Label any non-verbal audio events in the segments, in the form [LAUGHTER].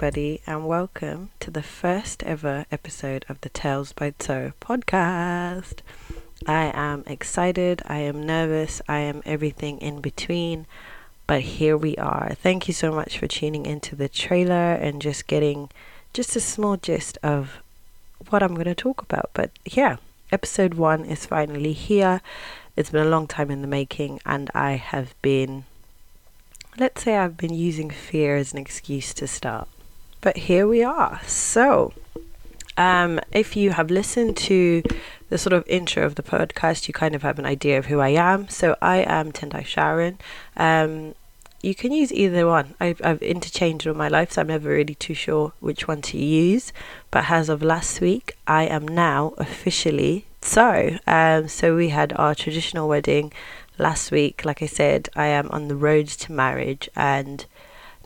Everybody, and welcome to the first ever episode of the Tales by Toe podcast. I am excited, I am nervous, I am everything in between, but here we are. Thank you so much for tuning into the trailer and just getting just a small gist of what I'm going to talk about. But yeah, episode one is finally here. It's been a long time in the making, and I have been let's say I've been using fear as an excuse to start. But here we are. So, um, if you have listened to the sort of intro of the podcast, you kind of have an idea of who I am. So, I am Tendai Sharon. Um, you can use either one. I've, I've interchanged all my life, so I'm never really too sure which one to use. But as of last week, I am now officially so. Um, so we had our traditional wedding last week, like I said, I am on the road to marriage and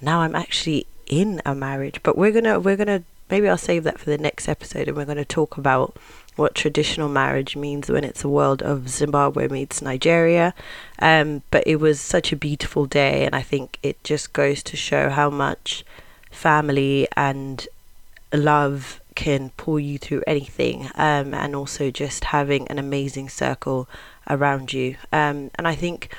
now I'm actually in a marriage. But we're gonna we're gonna maybe I'll save that for the next episode and we're gonna talk about what traditional marriage means when it's a world of Zimbabwe meets Nigeria. Um, but it was such a beautiful day and I think it just goes to show how much family and love can pull you through anything um, and also just having an amazing circle around you. Um, and I think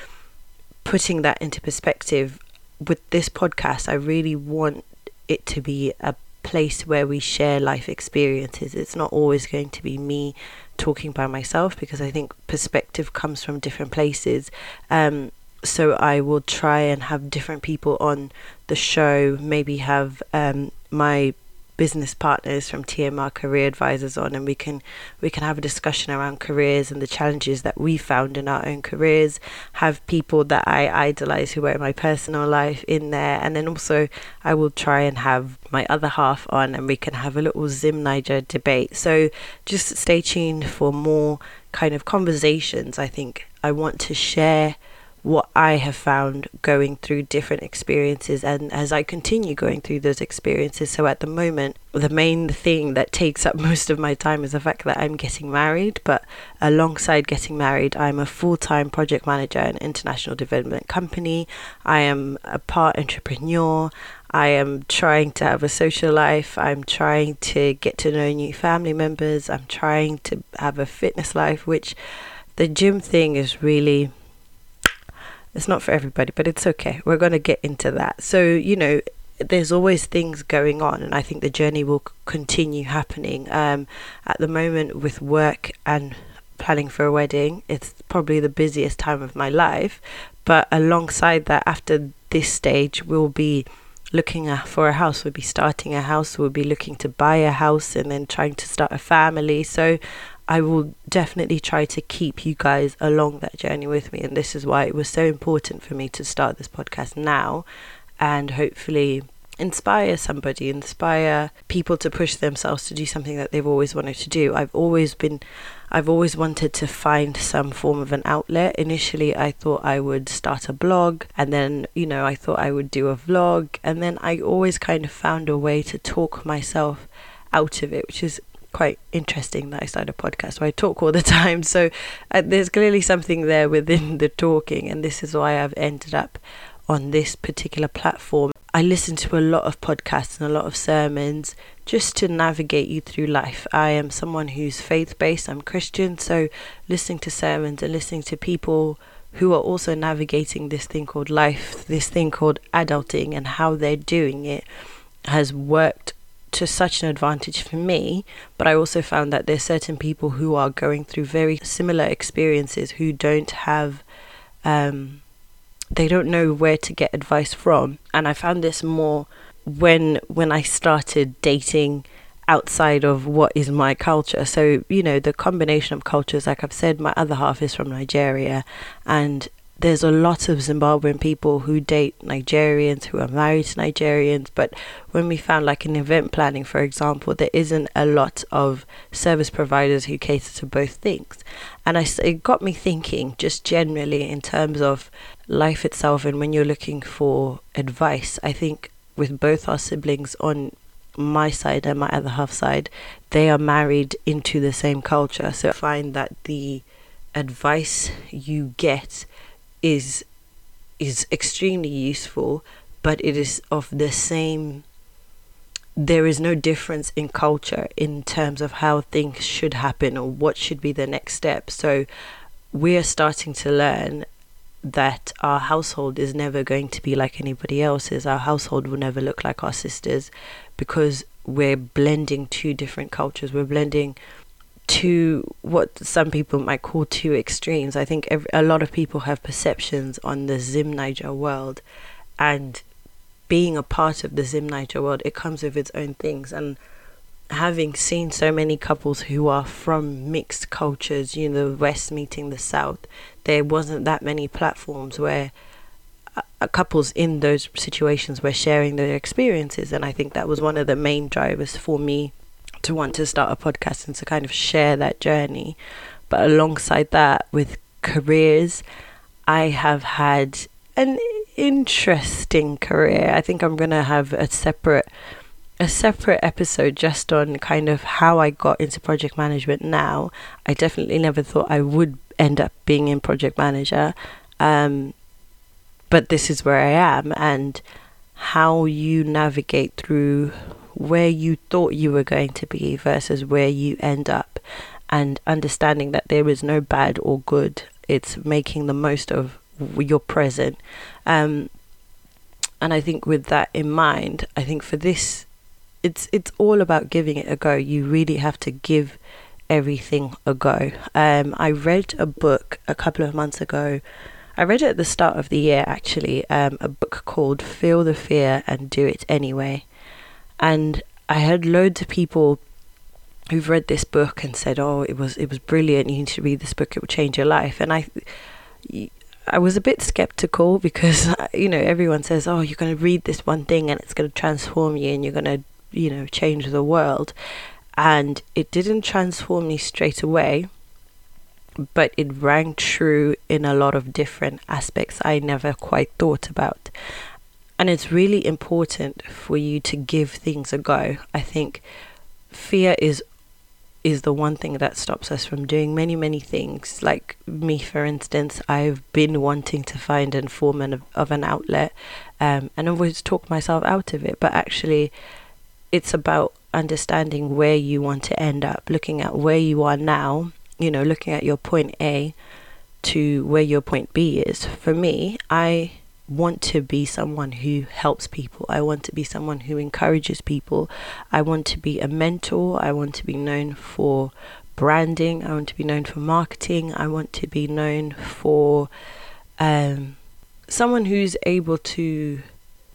putting that into perspective with this podcast, I really want it to be a place where we share life experiences. It's not always going to be me talking by myself because I think perspective comes from different places. Um, so I will try and have different people on the show, maybe have um, my business partners from TMR career advisors on and we can we can have a discussion around careers and the challenges that we found in our own careers have people that I idolize who are in my personal life in there and then also I will try and have my other half on and we can have a little Zim Naija debate. So just stay tuned for more kind of conversations. I think I want to share what I have found going through different experiences and as I continue going through those experiences. So at the moment, the main thing that takes up [LAUGHS] most of my time is the fact that I'm getting married, but alongside getting married, I'm a full time project manager in an international development company. I am a part entrepreneur. I am trying to have a social life. I'm trying to get to know new family members. I'm trying to have a fitness life, which the gym thing is really it's not for everybody, but it's okay. We're going to get into that. So, you know, there's always things going on, and I think the journey will continue happening. Um, at the moment, with work and planning for a wedding, it's probably the busiest time of my life. But alongside that, after this stage, we'll be looking for a house, we'll be starting a house, we'll be looking to buy a house, and then trying to start a family. So I will definitely try to keep you guys along that journey with me. And this is why it was so important for me to start this podcast now and hopefully inspire somebody, inspire people to push themselves to do something that they've always wanted to do. I've always been, I've always wanted to find some form of an outlet. Initially, I thought I would start a blog, and then, you know, I thought I would do a vlog, and then I always kind of found a way to talk myself out of it, which is quite interesting that I started a podcast where I talk all the [LAUGHS] time. So uh, there's clearly something there within the talking, and this is why I've ended up on this particular platform. I listen to a lot of podcasts and a lot of sermons just to navigate you through life. I am someone who's faith based, I'm Christian, so listening to sermons and listening to people who are also navigating this thing called life, this thing called adulting, and how they're doing it has worked to such an advantage for me, but I also found that there's certain people who are going through very similar experiences who don't have um, they don't know where to get advice from. And I found this more when when I started dating outside of what is my culture. So, you know, the combination of cultures, like I've said, my other half is from Nigeria and there's a lot of Zimbabwean people who date Nigerians who are married to Nigerians, but when we found like in event planning, for example, there isn't a lot of service providers who cater to both things. And I, it got me thinking just generally in terms of life itself and when you're looking for advice. I think with both our siblings on my side and my other half side, they are married into the same culture. So I find that the advice you get is is extremely useful, but it is of the same there is no difference in culture in terms of how things should happen or what should be the next step. So we're starting to learn that our household is never going to be like anybody else's. Our household will never look like our sisters because we're blending two different cultures. We're blending two what some people might call two extremes. I think a lot of people have perceptions on the Zim Naija world, and being a part of the Zim Naija world, it comes with its own things. And having seen so many couples who are from mixed cultures, you know, the West meeting the South, there wasn't that many platforms where couples in those situations were sharing their experiences. And I think that was one of the main drivers for me to want to start a podcast and to kind of share that journey. But alongside that, with careers, I have had an interesting career. I think I'm gonna have a separate a separate episode just on kind of how I got into project management now. I definitely never thought I would end up being in project manager. Um, but this is where I am and how you navigate through where you thought you were going to be versus where you end up and understanding that there is no bad or good. It's making the most of your present. Um, and I think with that in mind, I think for this, it's it's all about giving it a go. You really have to give everything a go. Um, I read a book a couple of months ago. I read it at the start of the year actually. Um, a book called "Feel the Fear and Do It Anyway," and I had loads of people who've read this book and said, "Oh, it was it was brilliant. You need to read this book. It will change your life." And I, I was a bit skeptical [LAUGHS] because you know everyone says, "Oh, you're going to read this one thing and it's going to transform you and you're going to you know change the world," and it didn't transform me straight away. But it rang true in a lot of different aspects I never quite thought about. And it's really important for you to give things a go. I think fear is is the one thing that stops us from doing many, many things. Like me, for instance, I've been wanting to find a form of, of an outlet um, and always talked myself out of it. But actually, it's about understanding where you want to end up, looking at where you are now, you know, looking at your point A to where your point B is. For me, I want to be someone who helps people. I want to be someone who encourages people. I want to be a mentor. I want to be known for branding. I want to be known for marketing. I want to be known for um, someone who's able to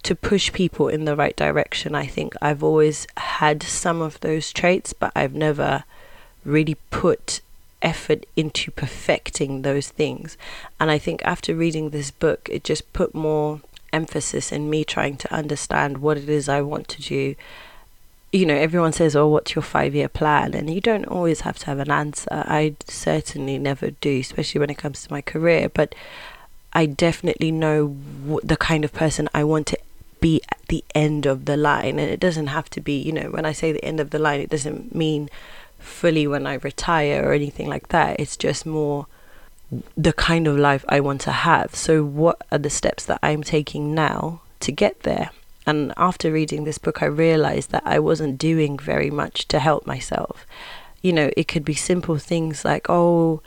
to push people in the right direction. I think I've always had some of those traits, but I've never really put effort into perfecting those things. And I think after reading this book, it just put more emphasis in me trying to understand what it is I want to do. You know, everyone says, Oh, what's your five year plan? And you don't always have to have an answer. I certainly never do, especially when it comes to my career. But I definitely know the kind of person I want to be at the end of the line. And it doesn't have to be, you know, when I say the end of the line, it doesn't mean fully when I retire or anything like that. It's just more the kind of life I want to have. So, what are the steps that I'm taking now to get there? And after reading this book, I realized that I wasn't doing very much to help myself. You know, it could be simple things like, oh,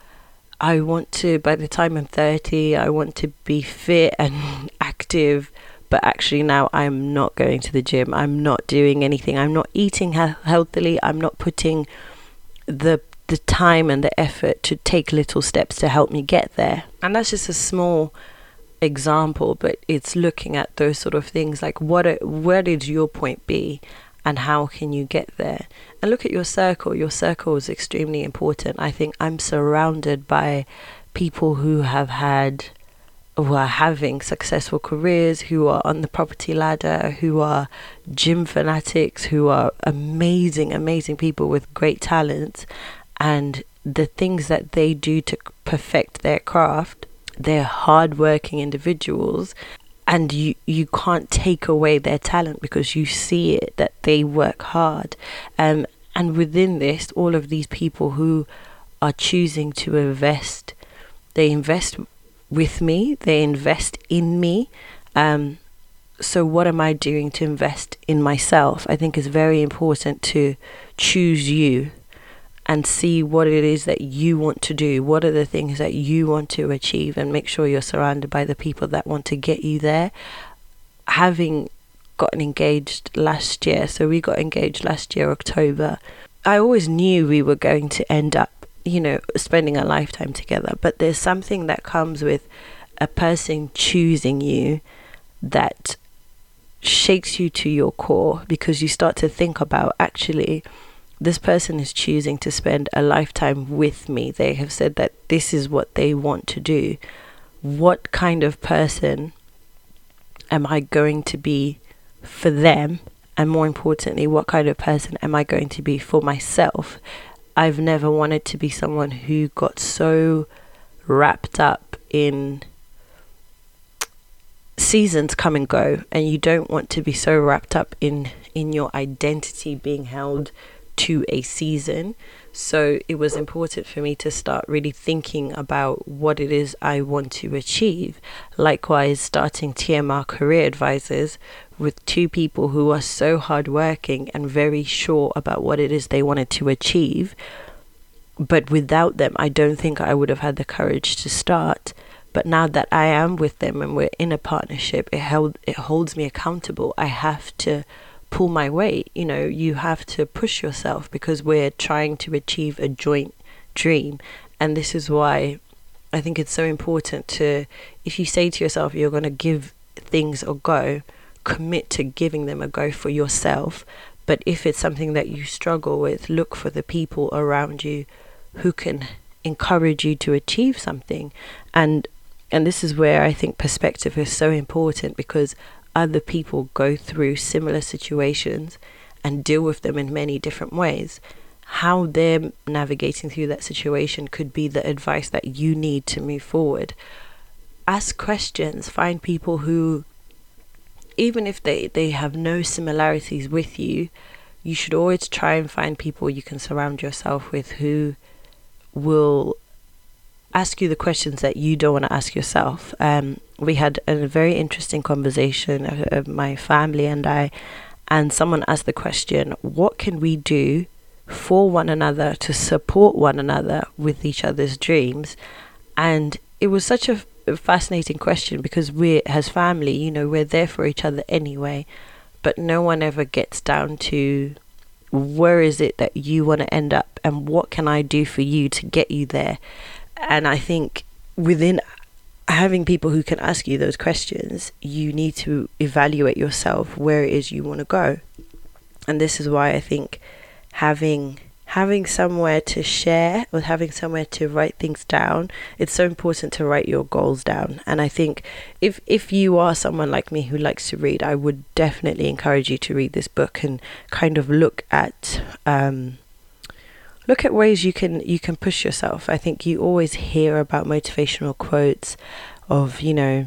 I want to, by the time I'm 30, I want to be fit and [LAUGHS] active. But actually, now I'm not going to the gym. I'm not doing anything. I'm not eating he- healthily. I'm not putting the the time and the effort to take little steps to help me get there. And that's just a small example, but it's looking at those sort of things like what are, where did your point be and how can you get there? And look at your circle. Your circle is extremely important. I think I'm surrounded by people who have had who are having successful careers, who are on the property ladder, who are gym fanatics, who are amazing, amazing people with great talents, and the things that they do to perfect their craft, they're hardworking individuals. And you, you can't take away their talent because you see it that they work hard. Um, and within this, all of these people who are choosing to invest, they invest with me, they invest in me. Um, so what am I doing to invest in myself? I think it's very important to choose you and see what it is that you want to do. What are the things that you want to achieve and make sure you're surrounded by the people that want to get you there. Having gotten engaged last year, so we got engaged last year October. I always knew we were going to end up, you know, spending a lifetime together, but there's something that comes with a person choosing you that shakes you to your core because you start to think about actually this person is choosing to spend a lifetime with me. They have said that this is what they want to do. What kind of person am I going to be for them? And more importantly, what kind of person am I going to be for myself? I've never wanted to be someone who got so wrapped up in seasons come and go and you don't want to be so wrapped up in in your identity being held to a season so it was important for me to start really thinking about what it is I want to achieve. Likewise, starting TMR Career Advisors with two people who are so hardworking and very sure about what it is they wanted to achieve. But without them, I don't think I would have had the courage to start. But now that I am with them and we're in a partnership, it held it holds me accountable. I have to pull my weight. You know, you have to push yourself because we're trying to achieve a joint dream. And this is why I think it's so important to, if you say to yourself you're going to give things a go, commit to giving them a go for yourself. But if it's something that you struggle with, look for the people around you who can encourage you to achieve something. And and this is where I think perspective is so important because other people go through similar situations and deal with them in many different ways. How they're navigating through that situation could be the advice that you need to move forward. Ask questions, find people who, even if they, they have no similarities with you, you should always try and find people you can surround yourself with who will ask you the questions that you don't want to ask yourself. Um, we had a very interesting conversation, uh, my family and I, and someone asked the question, What can we do for one another to support one another with each other's dreams? And it was such a fascinating question because we, as family, you know, we're there for each other anyway, but no one ever gets down to where is it that you want to end up and what can I do for you to get you there? And I think within having people who can ask you those questions, you need to evaluate yourself where it is you want to go. And this is why I think having having somewhere to share or having somewhere to write things down it's so important to write your goals down and i think if if you are someone like me who likes to read i would definitely encourage you to read this book and kind of look at um, look at ways you can you can push yourself. I think you always hear about motivational quotes of, you know,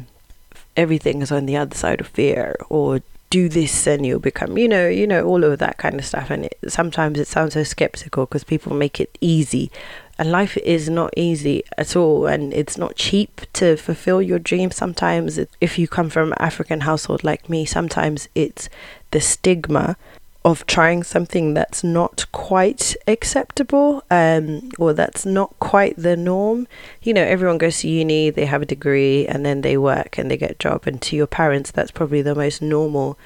everything is on the other side of fear or do this and you'll become you know you know all of that kind of stuff. And it, sometimes it sounds so skeptical because people make it easy. And life is not easy at all and it's not cheap to fulfill your dreams sometimes. If you come from an african household like me sometimes it's the stigma of trying something that's not quite acceptable um, or that's not quite the norm. You know, everyone goes to uni, they have a degree, and then they work and they get a job. And to your parents, that's probably the most normal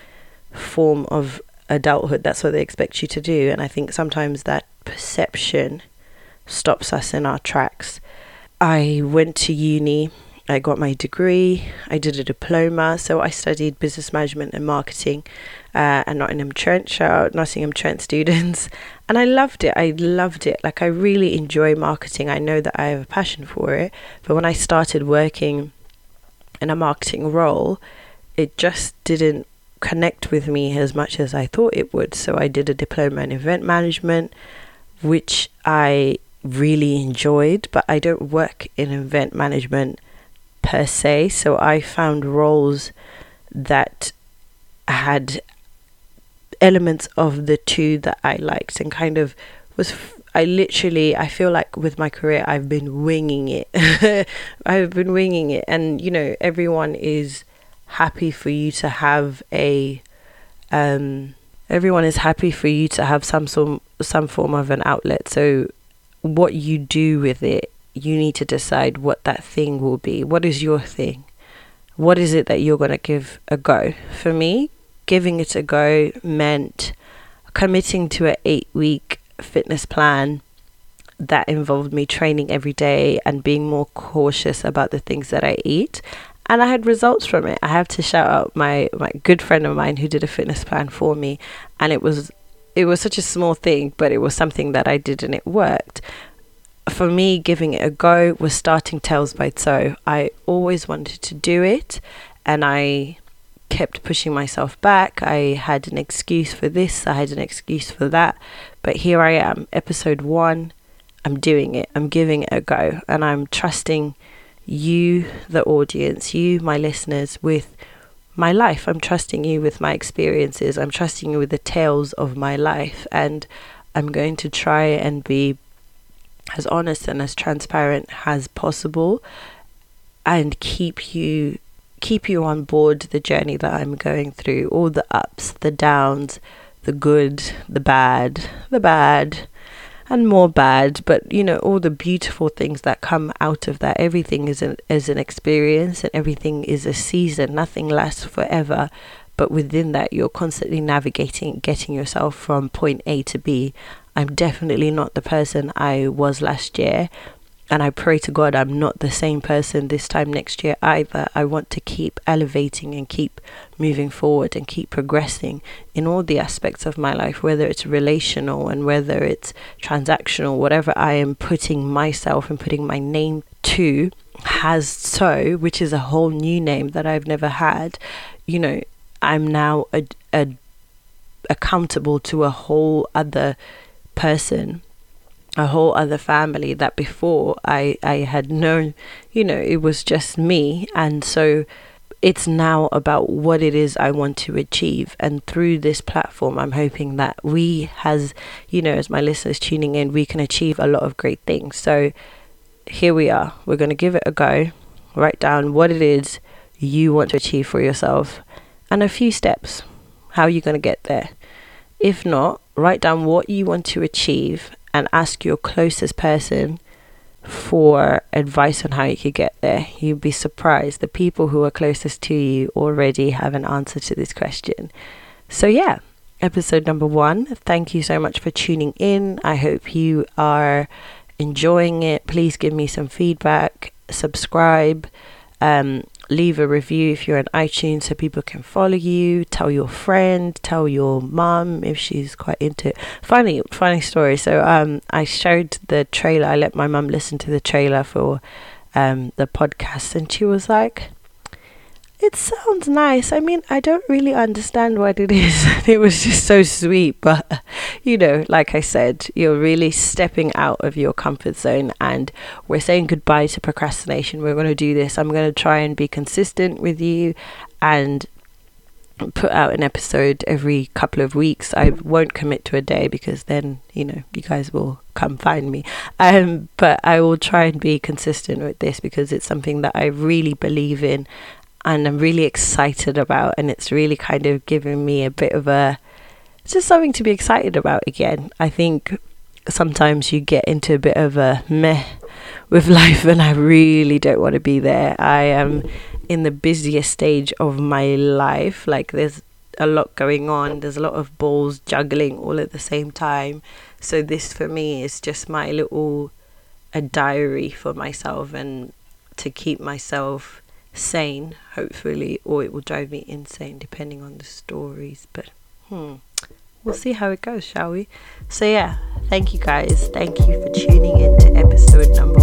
form of adulthood. That's what they expect you to do. And I think sometimes that perception stops us in our tracks. I went to uni I got my degree, I did a diploma, so I studied business management and marketing uh, at Nottingham Trent, shout out Nottingham Trent students, [LAUGHS] and I loved it. I loved it. Like, I really enjoy marketing. I know that I have a passion for it, but when I started working in a marketing role, it just didn't connect with me as much as I thought it would. So I did a diploma in event management, which I really enjoyed, but I don't work in event management per se. So I found roles that had elements of the two that I liked and kind of was. I literally, I feel like with my career, I've been winging it. [LAUGHS] I've been winging it, and you know, everyone is happy for you to have a um everyone is happy for you to have some some some form of an outlet so what you do with it you need to decide what that thing will be what is your thing what is it that you're going to give a go for me giving it a go meant committing to an 8 week fitness plan that involved me training every day and being more cautious about the things that I eat. And I had results from it. I have to shout out my, my good friend of mine who did a fitness plan for me. And it was it was such a small thing, but it was something that I did and it worked. For me, giving it a go was starting Tales by So. I always wanted to do it and I kept pushing myself back. I had an excuse for this, I had an excuse for that. But here I am, episode one I'm doing it, I'm giving it a go, and I'm trusting you, the audience, you, my listeners, with my life. I'm trusting you with my experiences. I'm trusting you with the tales of my life, and I'm going to try and be as honest and as transparent as possible and keep you keep you on board the journey that I'm going through all the ups the downs the good the bad the bad and more bad but you know all the beautiful things that come out of that. Everything is an is an experience and everything is a season. Nothing lasts forever but within that you're constantly navigating getting yourself from point A to B. I'm definitely not the person I was last year and I pray to God I'm not the same person this time next year either. I want to keep elevating and keep moving forward and keep progressing in all the aspects of my life, whether it's relational and whether it's transactional, whatever I am putting myself and putting my name to has so, which is a whole new name that I've never had. You know, I'm now a, a accountable to a whole other person a whole other family that before I, I had known, you know, it was just me. And so it's now about what it is I want to achieve. And through this platform, I'm hoping that we, as you know, as my listeners tuning in, we can achieve a lot of great things. So here we are. We're going to give it a go. Write down what it is you want to achieve for yourself and a few steps. How are you going to get there? If not, write down what you want to achieve and ask your closest person for advice on how you could get there. You'd be surprised. The people who are closest to you already have an answer to this question. So, yeah, episode number one. Thank you so much for tuning in. I hope you are enjoying it. Please give me some feedback, subscribe. Um, leave a review if you're on iTunes so people can follow you. Tell your friend, tell your mum if she's quite into it. Funny, funny story. So um, I showed the trailer. I let my mum listen to the trailer for um, the podcast, and she was like, it sounds nice. I mean, I don't really understand what it is. [LAUGHS] it was just so sweet. But, you know, like I said, you're really stepping out of your comfort zone and we're saying goodbye to procrastination. We're going to do this. I'm going to try and be consistent with you and put out an episode every couple of weeks. I won't commit to a day because then, you know, you guys will come find me. Um, but I will try and be consistent with this because it's something that I really believe in and I'm really excited about, and it's really kind of giving me a bit of a just something to be excited about again. I think sometimes you get into a bit of a meh with [LAUGHS] life, and I really don't want to be there. I am in the busiest stage of my life, like, there's a lot going on, there's a lot of balls juggling all at the same time. So, this for me is just my little a diary for myself and to keep myself sane, hopefully, or it will drive me insane depending on the stories. But hmm, we'll see how it goes, shall we? So, yeah, thank you guys. Thank you for tuning in to episode number